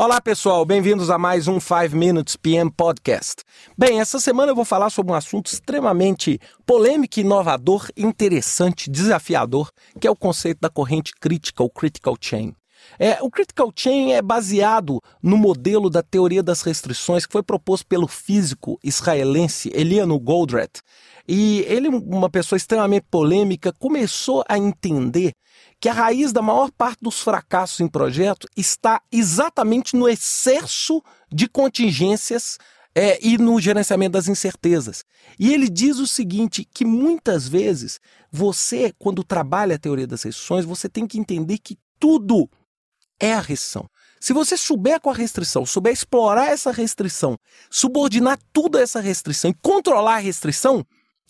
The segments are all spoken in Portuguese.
Olá pessoal, bem-vindos a mais um 5 Minutes PM Podcast. Bem, essa semana eu vou falar sobre um assunto extremamente polêmico, inovador, interessante, desafiador, que é o conceito da corrente crítica, ou critical chain. É, o Critical Chain é baseado no modelo da teoria das restrições que foi proposto pelo físico israelense Eliano Goldratt. E ele, uma pessoa extremamente polêmica, começou a entender que a raiz da maior parte dos fracassos em projeto está exatamente no excesso de contingências é, e no gerenciamento das incertezas. E ele diz o seguinte: que muitas vezes você, quando trabalha a teoria das restrições, você tem que entender que tudo é a restrição. Se você souber com a restrição, souber explorar essa restrição, subordinar tudo a essa restrição e controlar a restrição,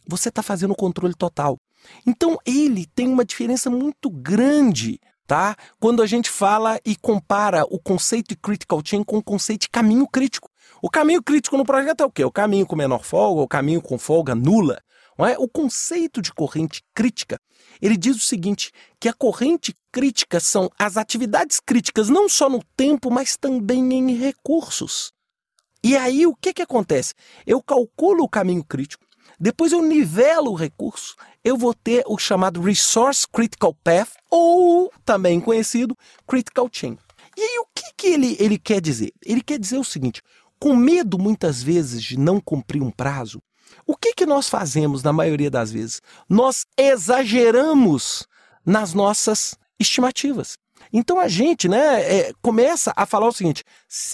você está fazendo o controle total. Então ele tem uma diferença muito grande, tá? Quando a gente fala e compara o conceito de critical chain com o conceito de caminho crítico. O caminho crítico no projeto é o quê? O caminho com menor folga, o caminho com folga nula. Não é? O conceito de corrente crítica, ele diz o seguinte, que a corrente crítica são as atividades críticas não só no tempo, mas também em recursos. E aí o que, que acontece? Eu calculo o caminho crítico, depois eu nivelo o recurso, eu vou ter o chamado Resource Critical Path, ou também conhecido Critical Chain. E aí o que, que ele, ele quer dizer? Ele quer dizer o seguinte: com medo muitas vezes de não cumprir um prazo, o que, que nós fazemos na maioria das vezes? Nós exageramos nas nossas estimativas. Então a gente, né, é, começa a falar o seguinte: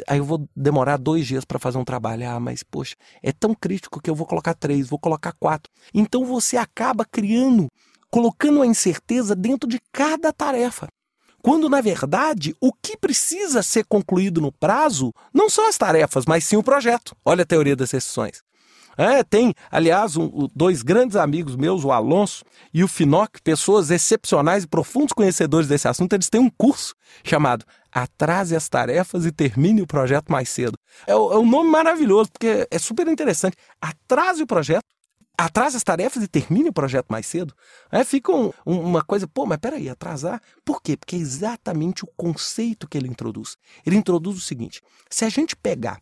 aí eu vou demorar dois dias para fazer um trabalho. Ah, mas poxa, é tão crítico que eu vou colocar três, vou colocar quatro. Então você acaba criando, colocando a incerteza dentro de cada tarefa. Quando, na verdade, o que precisa ser concluído no prazo não são as tarefas, mas sim o projeto. Olha a teoria das exceções. É, tem, aliás, um, dois grandes amigos meus, o Alonso e o Finoc, pessoas excepcionais e profundos conhecedores desse assunto, eles têm um curso chamado Atrase as Tarefas e Termine o Projeto Mais Cedo. É, é um nome maravilhoso, porque é super interessante. Atrase o projeto, atrase as tarefas e termine o projeto mais cedo. É, fica um, um, uma coisa, pô, mas peraí, atrasar? Por quê? Porque é exatamente o conceito que ele introduz. Ele introduz o seguinte: se a gente pegar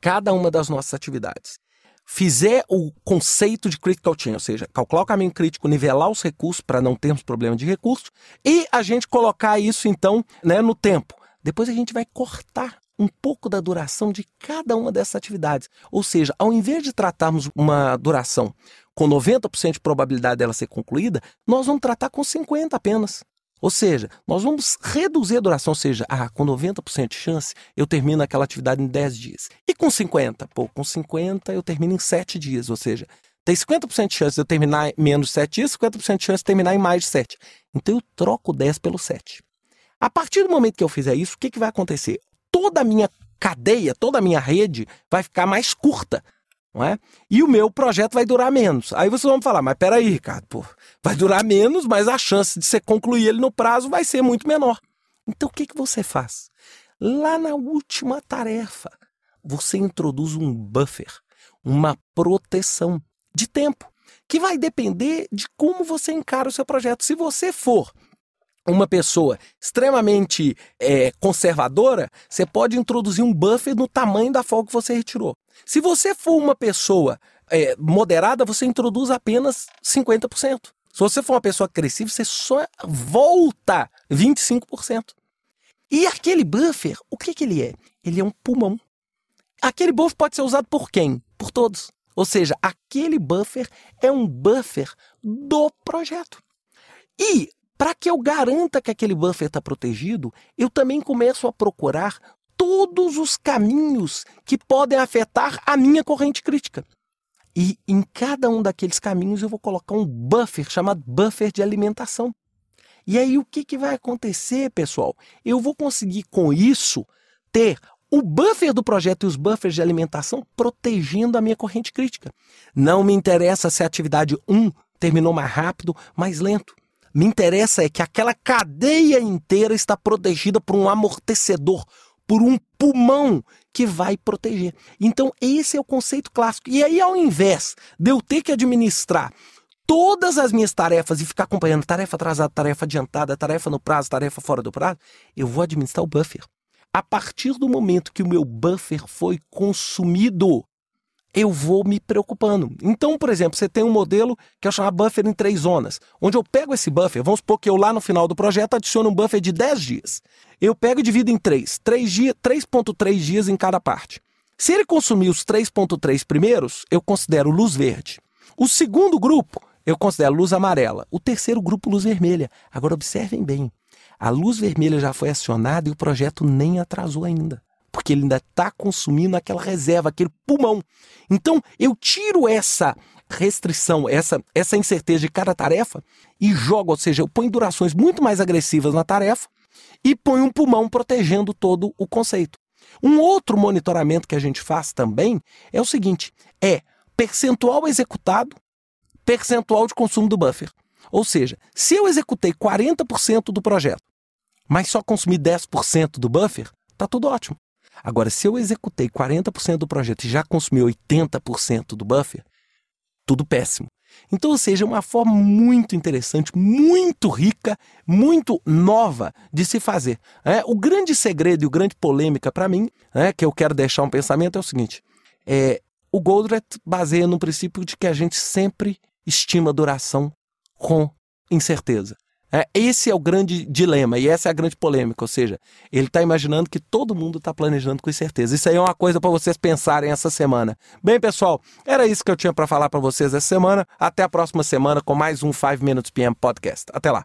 cada uma das nossas atividades fizer o conceito de critical chain, ou seja, calcular o caminho crítico, nivelar os recursos para não termos problema de recursos, e a gente colocar isso então né, no tempo. Depois a gente vai cortar um pouco da duração de cada uma dessas atividades. Ou seja, ao invés de tratarmos uma duração com 90% de probabilidade dela ser concluída, nós vamos tratar com 50 apenas. Ou seja, nós vamos reduzir a duração, ou seja, ah, com 90% de chance, eu termino aquela atividade em 10 dias. E com 50%? Pô, com 50% eu termino em 7 dias, ou seja, tem 50% de chance de eu terminar em menos de 7 dias, 50% de chance de terminar em mais de 7. Então eu troco 10 pelo 7. A partir do momento que eu fizer isso, o que, que vai acontecer? Toda a minha cadeia, toda a minha rede vai ficar mais curta não é? E o meu projeto vai durar menos. Aí vocês vão falar, mas peraí, Ricardo, pô, vai durar menos, mas a chance de você concluir ele no prazo vai ser muito menor. Então o que, que você faz? Lá na última tarefa, você introduz um buffer, uma proteção de tempo, que vai depender de como você encara o seu projeto. Se você for uma pessoa extremamente é, conservadora, você pode introduzir um buffer no tamanho da folga que você retirou. Se você for uma pessoa é, moderada, você introduz apenas 50%. Se você for uma pessoa agressiva, você só volta 25%. E aquele buffer, o que, que ele é? Ele é um pulmão. Aquele buffer pode ser usado por quem? Por todos. Ou seja, aquele buffer é um buffer do projeto. E para que eu garanta que aquele buffer está protegido, eu também começo a procurar todos os caminhos que podem afetar a minha corrente crítica. E em cada um daqueles caminhos eu vou colocar um buffer chamado buffer de alimentação. E aí o que, que vai acontecer, pessoal? Eu vou conseguir com isso ter o buffer do projeto e os buffers de alimentação protegendo a minha corrente crítica. Não me interessa se a atividade 1 terminou mais rápido, mais lento. Me interessa é que aquela cadeia inteira está protegida por um amortecedor, por um pulmão que vai proteger. Então, esse é o conceito clássico. E aí, ao invés de eu ter que administrar todas as minhas tarefas e ficar acompanhando tarefa atrasada, tarefa adiantada, tarefa no prazo, tarefa fora do prazo, eu vou administrar o buffer. a partir do momento que o meu buffer foi consumido, eu vou me preocupando. Então, por exemplo, você tem um modelo que eu chamo buffer em três zonas, onde eu pego esse buffer, vamos supor que eu lá no final do projeto adiciono um buffer de 10 dias. Eu pego e divido em três, 3 dias, 3.3 dias em cada parte. Se ele consumir os 3.3 primeiros, eu considero luz verde. O segundo grupo, eu considero luz amarela. O terceiro grupo, luz vermelha. Agora observem bem. A luz vermelha já foi acionada e o projeto nem atrasou ainda porque ele ainda está consumindo aquela reserva, aquele pulmão. Então, eu tiro essa restrição, essa, essa incerteza de cada tarefa e jogo, ou seja, eu ponho durações muito mais agressivas na tarefa e ponho um pulmão protegendo todo o conceito. Um outro monitoramento que a gente faz também é o seguinte: é percentual executado, percentual de consumo do buffer. Ou seja, se eu executei 40% do projeto, mas só consumi 10% do buffer, tá tudo ótimo. Agora, se eu executei 40% do projeto e já consumi 80% do buffer, tudo péssimo. Então, ou seja, é uma forma muito interessante, muito rica, muito nova de se fazer. É, o grande segredo e o grande polêmica para mim, é, que eu quero deixar um pensamento, é o seguinte: é, o Goldratt baseia no princípio de que a gente sempre estima duração com incerteza. É, esse é o grande dilema e essa é a grande polêmica, ou seja, ele está imaginando que todo mundo está planejando com certeza. Isso aí é uma coisa para vocês pensarem essa semana. Bem, pessoal, era isso que eu tinha para falar para vocês essa semana. Até a próxima semana com mais um 5 Minutes PM Podcast. Até lá.